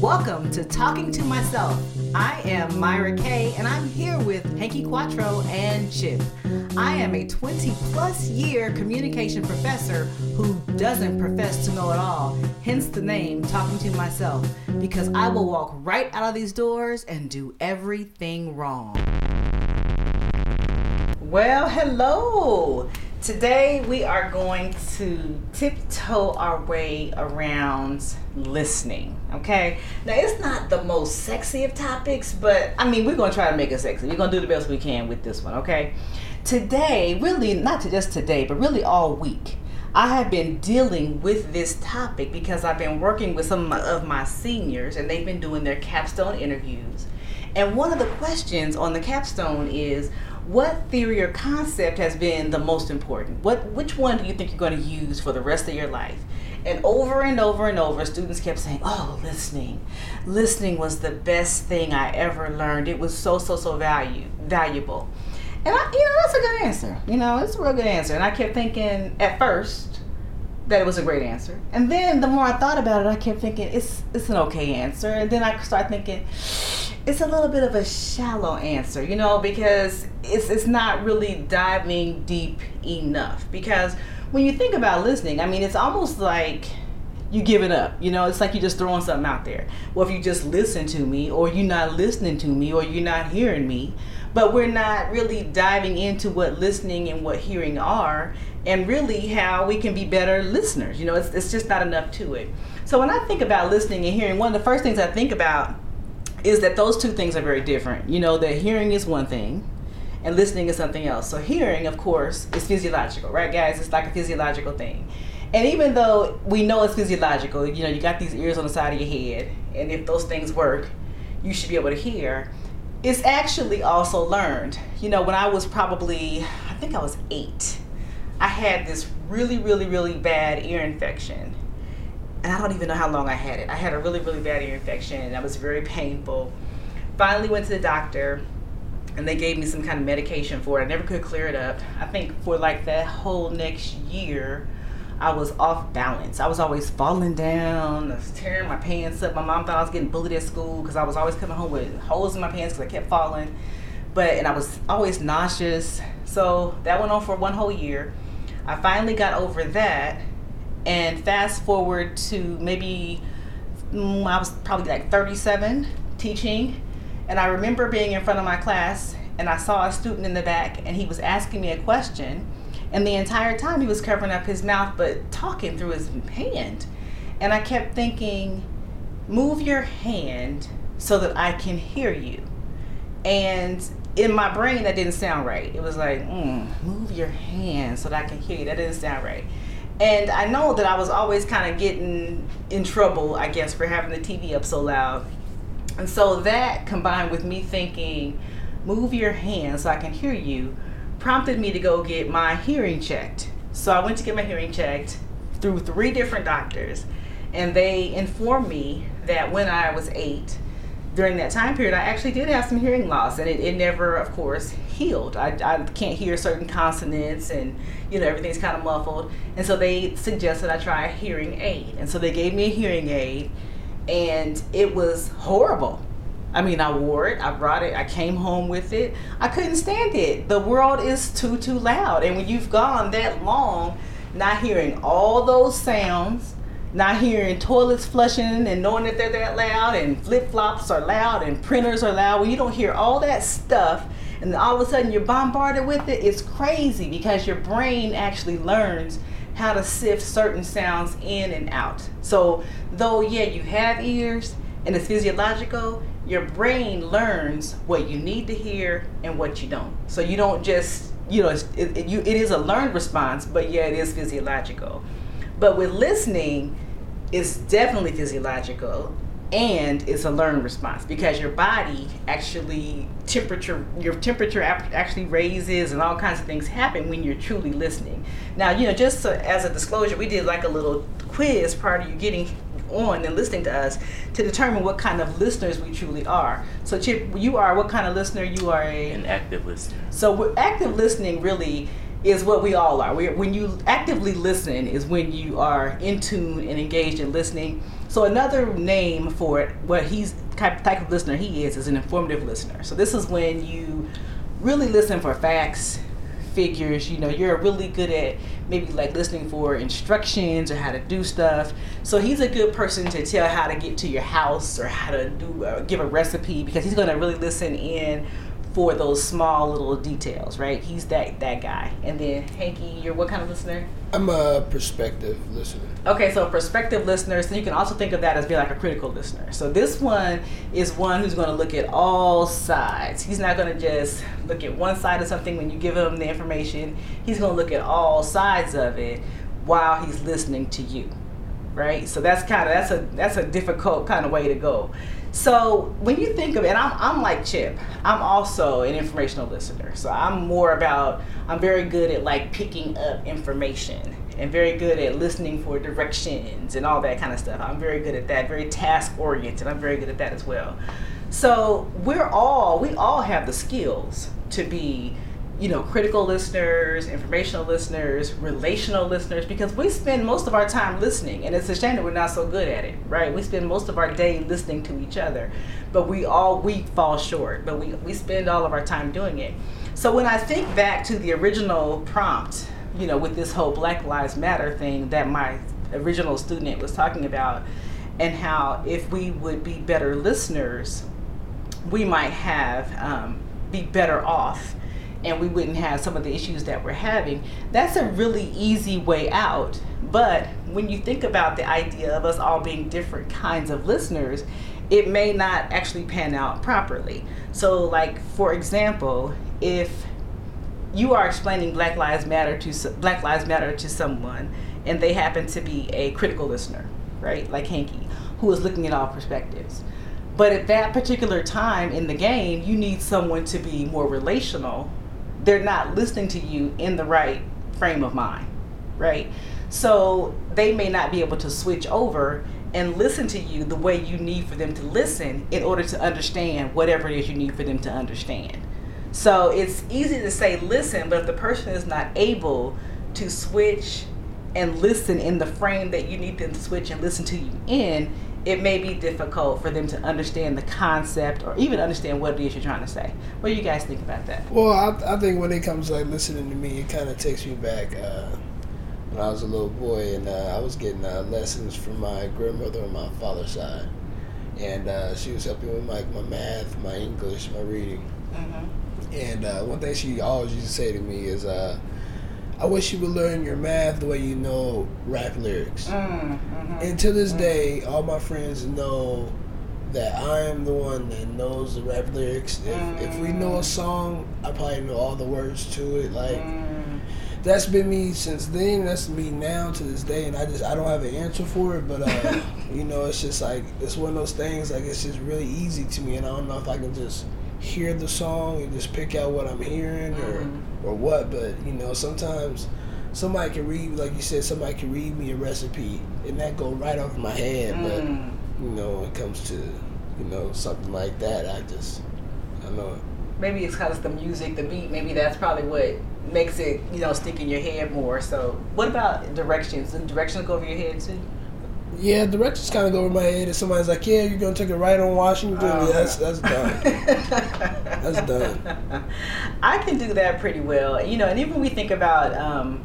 Welcome to Talking to Myself. I am Myra Kay, and I'm here with Hanky Quattro and Chip. I am a 20 plus year communication professor who doesn't profess to know it all, hence the name Talking to Myself, because I will walk right out of these doors and do everything wrong. Well, hello. Today we are going to tiptoe our way around listening. Okay. Now it's not the most sexy of topics, but I mean we're gonna try to make it sexy. We're gonna do the best we can with this one. Okay. Today, really not to just today, but really all week. I have been dealing with this topic because I've been working with some of my seniors and they've been doing their capstone interviews. And one of the questions on the capstone is what theory or concept has been the most important? What which one do you think you're going to use for the rest of your life? And over and over and over, students kept saying, "Oh, listening, listening was the best thing I ever learned. It was so so so value valuable." And I, you know, that's a good answer. You know, it's a real good answer. And I kept thinking at first that it was a great answer, and then the more I thought about it, I kept thinking it's it's an okay answer. And then I started thinking it's a little bit of a shallow answer, you know, because it's it's not really diving deep enough. Because when you think about listening, I mean, it's almost like you give it up. You know, it's like you're just throwing something out there. Well, if you just listen to me, or you're not listening to me, or you're not hearing me, but we're not really diving into what listening and what hearing are, and really how we can be better listeners. You know, it's, it's just not enough to it. So when I think about listening and hearing, one of the first things I think about is that those two things are very different. You know, that hearing is one thing and listening is something else. So hearing, of course, is physiological, right, guys? It's like a physiological thing. And even though we know it's physiological, you know, you got these ears on the side of your head, and if those things work, you should be able to hear. It's actually also learned. You know, when I was probably, I think I was eight, I had this really, really, really bad ear infection and I don't even know how long I had it. I had a really, really bad ear infection, and that was very painful. Finally, went to the doctor, and they gave me some kind of medication for it. I never could clear it up. I think for like that whole next year, I was off balance. I was always falling down, I was tearing my pants up. My mom thought I was getting bullied at school because I was always coming home with holes in my pants because I kept falling. But and I was always nauseous. So that went on for one whole year. I finally got over that and fast forward to maybe mm, I was probably like 37 teaching, and I remember being in front of my class and I saw a student in the back and he was asking me a question, and the entire time he was covering up his mouth but talking through his hand, and I kept thinking, move your hand so that I can hear you, and in my brain that didn't sound right. It was like, mm, move your hand so that I can hear you. That didn't sound right. And I know that I was always kind of getting in trouble, I guess, for having the TV up so loud. And so that combined with me thinking, move your hand so I can hear you, prompted me to go get my hearing checked. So I went to get my hearing checked through three different doctors, and they informed me that when I was eight, during that time period, I actually did have some hearing loss, and it, it never, of course, healed. I, I can't hear certain consonants, and you know everything's kind of muffled. And so they suggested I try a hearing aid, and so they gave me a hearing aid, and it was horrible. I mean, I wore it, I brought it, I came home with it. I couldn't stand it. The world is too too loud, and when you've gone that long, not hearing all those sounds not hearing toilets flushing and knowing that they're that loud and flip flops are loud and printers are loud, when you don't hear all that stuff and all of a sudden you're bombarded with it, it's crazy because your brain actually learns how to sift certain sounds in and out. So, though, yeah, you have ears and it's physiological, your brain learns what you need to hear and what you don't. So, you don't just, you know, it, it, you, it is a learned response, but yeah, it is physiological. But with listening, it's definitely physiological and it's a learned response because your body actually temperature your temperature actually raises and all kinds of things happen when you're truly listening. Now you know just so, as a disclosure we did like a little quiz prior to you getting on and listening to us to determine what kind of listeners we truly are. So chip you are what kind of listener you are a an active listener. So active listening really is what we all are. we when you actively listen is when you are in tune and engaged in listening. So another name for it, what he's type type of listener he is, is an informative listener. So this is when you really listen for facts, figures. You know, you're really good at maybe like listening for instructions or how to do stuff. So he's a good person to tell how to get to your house or how to do uh, give a recipe because he's going to really listen in for those small little details, right? He's that that guy. And then Hanky, you're what kind of listener? I'm a perspective listener. Okay, so prospective listeners, so you can also think of that as being like a critical listener. So this one is one who's going to look at all sides. He's not going to just look at one side of something when you give him the information. He's going to look at all sides of it while he's listening to you. Right? So that's kind of that's a that's a difficult kind of way to go. So when you think of it, I'm, I'm like Chip. I'm also an informational listener. So I'm more about, I'm very good at like picking up information and very good at listening for directions and all that kind of stuff. I'm very good at that, very task oriented. I'm very good at that as well. So we're all, we all have the skills to be you know, critical listeners, informational listeners, relational listeners, because we spend most of our time listening, and it's a shame that we're not so good at it, right? We spend most of our day listening to each other, but we all we fall short, but we, we spend all of our time doing it. So when I think back to the original prompt, you know, with this whole Black Lives Matter thing that my original student was talking about, and how if we would be better listeners, we might have um, be better off and we wouldn't have some of the issues that we're having. That's a really easy way out. But when you think about the idea of us all being different kinds of listeners, it may not actually pan out properly. So, like for example, if you are explaining Black Lives Matter to Black Lives Matter to someone, and they happen to be a critical listener, right, like Hanky, who is looking at all perspectives. But at that particular time in the game, you need someone to be more relational they're not listening to you in the right frame of mind, right? So they may not be able to switch over and listen to you the way you need for them to listen in order to understand whatever it is you need for them to understand. So it's easy to say listen, but if the person is not able to switch and listen in the frame that you need them to switch and listen to you in, it may be difficult for them to understand the concept or even understand what it is you're trying to say. What do you guys think about that? Well, I, I think when it comes to like listening to me, it kind of takes me back uh, when I was a little boy and uh, I was getting uh, lessons from my grandmother on my father's side, and uh, she was helping with like my math, my English, my reading. Mm-hmm. And uh, one thing she always used to say to me is uh, I wish you would learn your math the way you know rap lyrics. Mm, hmm And to this mm. day, all my friends know that I am the one that knows the rap lyrics. If, mm. if we know a mm. song, I probably know all the words to it. Like mm. that's been me since then. That's me now to this day, and I just I don't have an answer for it. But uh, you know, it's just like it's one of those things. Like it's just really easy to me, and I don't know if I can just hear the song and just pick out what I'm hearing or mm-hmm. Or what. But you know, sometimes somebody can read, like you said, somebody can read me a recipe and that go right over my head. Mm. But you know, when it comes to you know something like that, I just I know it. Maybe it's because the music, the beat. Maybe that's probably what makes it you know stick in your head more. So, what about directions? And directions go over your head too? Yeah, directions kind of go over my head. If somebody's like, "Yeah, you're gonna take a right on Washington," yeah, that's that's done. that's done. I can do that pretty well, you know. And even we think about um,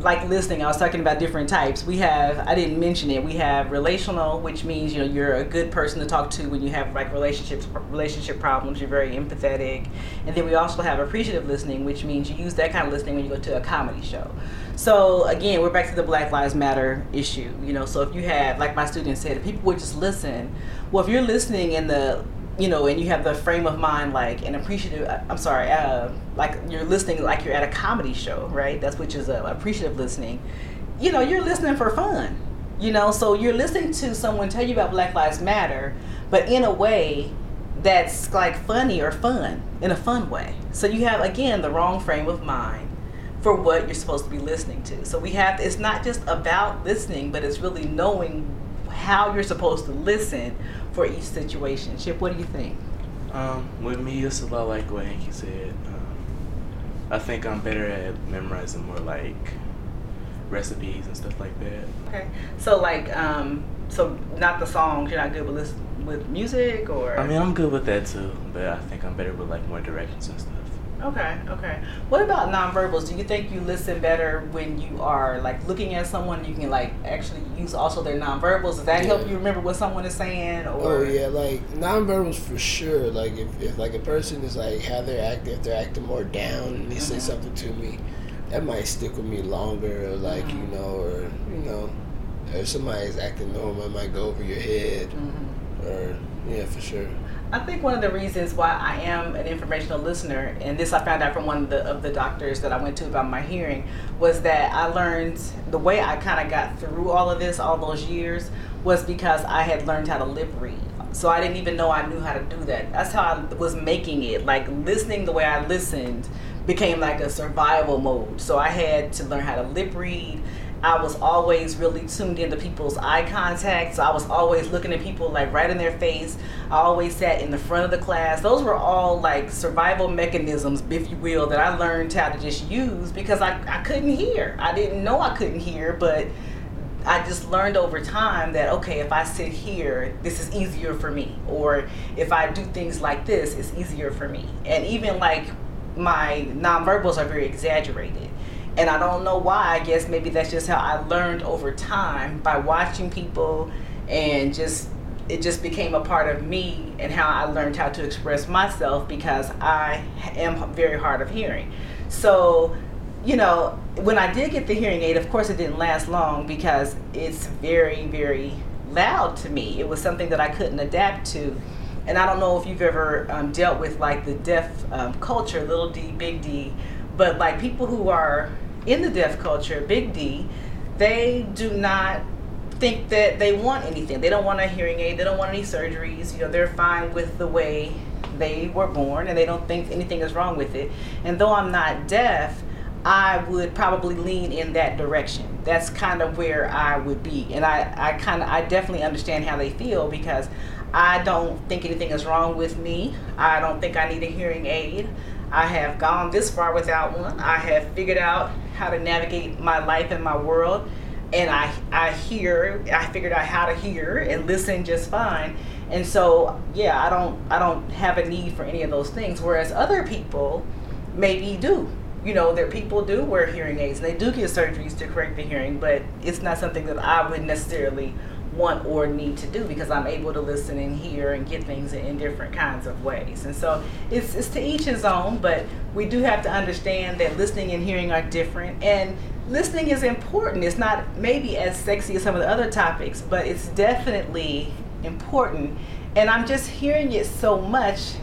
like listening, I was talking about different types. We have, I didn't mention it, we have relational, which means, you know, you're a good person to talk to when you have like relationships, relationship problems, you're very empathetic. And then we also have appreciative listening, which means you use that kind of listening when you go to a comedy show. So again, we're back to the Black Lives Matter issue, you know, so if you have, like my student said, if people would just listen, well, if you're listening in the you know, and you have the frame of mind like an appreciative. Uh, I'm sorry, uh, like you're listening like you're at a comedy show, right? That's which is appreciative listening. You know, you're listening for fun. You know, so you're listening to someone tell you about Black Lives Matter, but in a way that's like funny or fun in a fun way. So you have again the wrong frame of mind for what you're supposed to be listening to. So we have it's not just about listening, but it's really knowing how you're supposed to listen for each situation. Chip, what do you think? Um, with me, it's a lot like what Hanky said. Um, I think I'm better at memorizing more like recipes and stuff like that. Okay. So like um, so not the songs. You're not good with listen, with music, or I mean, I'm good with that too, but I think I'm better with like more directions and stuff. Okay, okay. What about nonverbals? Do you think you listen better when you are like looking at someone? You can like actually use also their nonverbals. Does that Yeah. help you remember what someone is saying? Or Oh yeah, like nonverbals for sure. Like if, if like a person is like how they're acting, if they're acting more down and they say Mhm. something to me, that might stick with me longer. Or like Mhm. you know, or you know, if somebody's acting normal, it might go over your head. Mhm. Or yeah, for sure. I think one of the reasons why I am an informational listener, and this I found out from one of the, of the doctors that I went to about my hearing, was that I learned the way I kind of got through all of this, all those years, was because I had learned how to lip read. So I didn't even know I knew how to do that. That's how I was making it. Like listening the way I listened became like a survival mode. So I had to learn how to lip read. I was always really tuned into people's eye contact. So I was always looking at people like right in their face. I always sat in the front of the class. Those were all like survival mechanisms, if you will, that I learned how to just use because I, I couldn't hear. I didn't know I couldn't hear, but I just learned over time that okay, if I sit here, this is easier for me, or if I do things like this, it's easier for me. And even like my nonverbals are very exaggerated. And I don't know why. I guess maybe that's just how I learned over time by watching people and just it just became a part of me and how I learned how to express myself because I am very hard of hearing. So, you know, when I did get the hearing aid, of course it didn't last long because it's very, very loud to me. It was something that I couldn't adapt to. And I don't know if you've ever um, dealt with like the deaf um, culture, little d, big D, but like people who are in the deaf culture, big D, they do not think that they want anything. They don't want a hearing aid. They don't want any surgeries. You know, they're fine with the way they were born and they don't think anything is wrong with it. And though I'm not deaf, I would probably lean in that direction. That's kind of where I would be. And I, I kind of, I definitely understand how they feel because I don't think anything is wrong with me. I don't think I need a hearing aid. I have gone this far without one. I have figured out how to navigate my life and my world and I I hear I figured out how to hear and listen just fine. And so yeah, I don't I don't have a need for any of those things. Whereas other people maybe do. You know, there people do wear hearing aids and they do get surgeries to correct the hearing, but it's not something that I would necessarily want or need to do because I'm able to listen and hear and get things in different kinds of ways. And so it's, it's to each his own, but we do have to understand that listening and hearing are different. And listening is important. It's not maybe as sexy as some of the other topics, but it's definitely important. And I'm just hearing it so much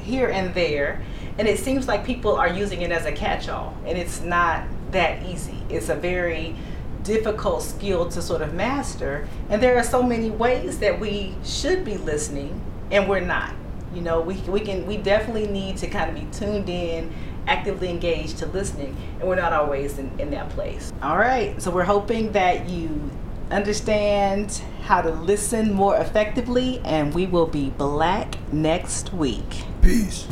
here and there. And it seems like people are using it as a catch all. And it's not that easy. It's a very difficult skill to sort of master. And there are so many ways that we should be listening and we're not. You know, we, we can we definitely need to kind of be tuned in, actively engaged to listening, and we're not always in, in that place. All right, so we're hoping that you understand how to listen more effectively, and we will be black next week. Peace.